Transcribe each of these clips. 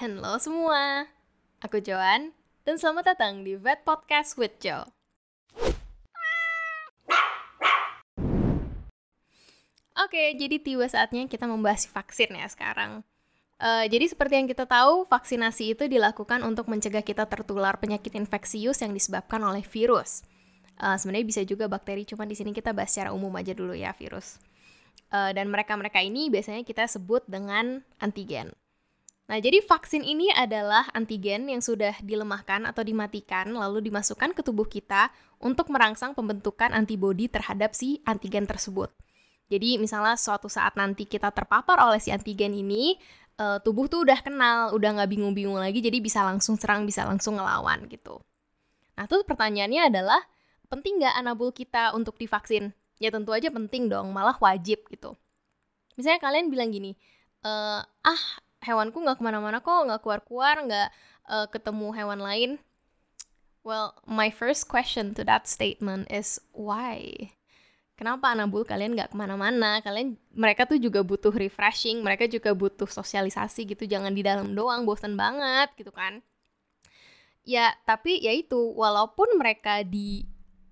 Halo semua, aku Joan, dan selamat datang di Vet Podcast with Jo. Oke, jadi tiba saatnya kita membahas vaksin ya sekarang. Uh, jadi seperti yang kita tahu, vaksinasi itu dilakukan untuk mencegah kita tertular penyakit infeksius yang disebabkan oleh virus. Uh, Sebenarnya bisa juga bakteri, cuman di sini kita bahas secara umum aja dulu ya virus. Uh, dan mereka-mereka ini biasanya kita sebut dengan antigen. Nah, jadi vaksin ini adalah antigen yang sudah dilemahkan atau dimatikan lalu dimasukkan ke tubuh kita untuk merangsang pembentukan antibodi terhadap si antigen tersebut. Jadi misalnya suatu saat nanti kita terpapar oleh si antigen ini, uh, tubuh tuh udah kenal, udah nggak bingung-bingung lagi, jadi bisa langsung serang, bisa langsung ngelawan gitu. Nah, terus pertanyaannya adalah, penting nggak anabul kita untuk divaksin? Ya tentu aja penting dong, malah wajib gitu. Misalnya kalian bilang gini, e, ah hewanku nggak ke mana-mana kok, nggak keluar-keluar, nggak uh, ketemu hewan lain. Well, my first question to that statement is why? kenapa anabul kalian nggak ke mana-mana kalian mereka tuh juga butuh refreshing mereka juga butuh sosialisasi gitu jangan di dalam doang bosan banget gitu kan ya tapi ya itu walaupun mereka di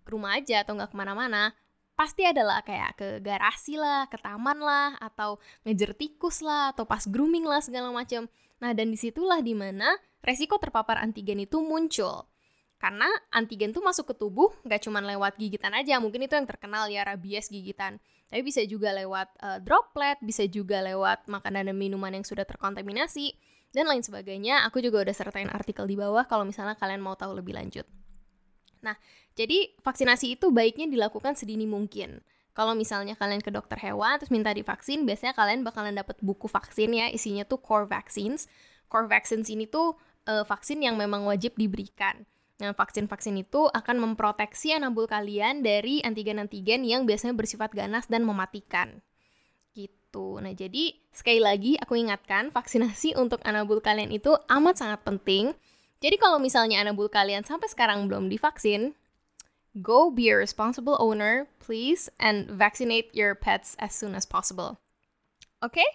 rumah aja atau nggak ke mana-mana pasti adalah kayak ke garasi lah, ke taman lah, atau ngejer tikus lah, atau pas grooming lah segala macam. Nah dan di situlah di mana resiko terpapar antigen itu muncul. Karena antigen tuh masuk ke tubuh nggak cuma lewat gigitan aja, mungkin itu yang terkenal ya rabies gigitan. Tapi bisa juga lewat uh, droplet, bisa juga lewat makanan dan minuman yang sudah terkontaminasi, dan lain sebagainya. Aku juga udah sertain artikel di bawah kalau misalnya kalian mau tahu lebih lanjut. Nah, jadi vaksinasi itu baiknya dilakukan sedini mungkin. Kalau misalnya kalian ke dokter hewan terus minta divaksin, biasanya kalian bakalan dapat buku vaksin ya, isinya tuh core vaccines. Core vaccines ini tuh uh, vaksin yang memang wajib diberikan. Nah, vaksin-vaksin itu akan memproteksi anabul kalian dari antigen-antigen yang biasanya bersifat ganas dan mematikan. Gitu. Nah, jadi sekali lagi aku ingatkan, vaksinasi untuk anabul kalian itu amat sangat penting. Jadi kalau misalnya anabul kalian sampai sekarang belum divaksin, go be a responsible owner, please, and vaccinate your pets as soon as possible. Oke? Okay?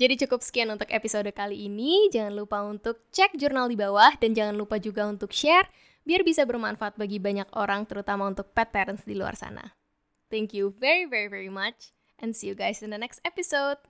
Jadi cukup sekian untuk episode kali ini. Jangan lupa untuk cek jurnal di bawah dan jangan lupa juga untuk share biar bisa bermanfaat bagi banyak orang terutama untuk pet parents di luar sana. Thank you very very very much and see you guys in the next episode.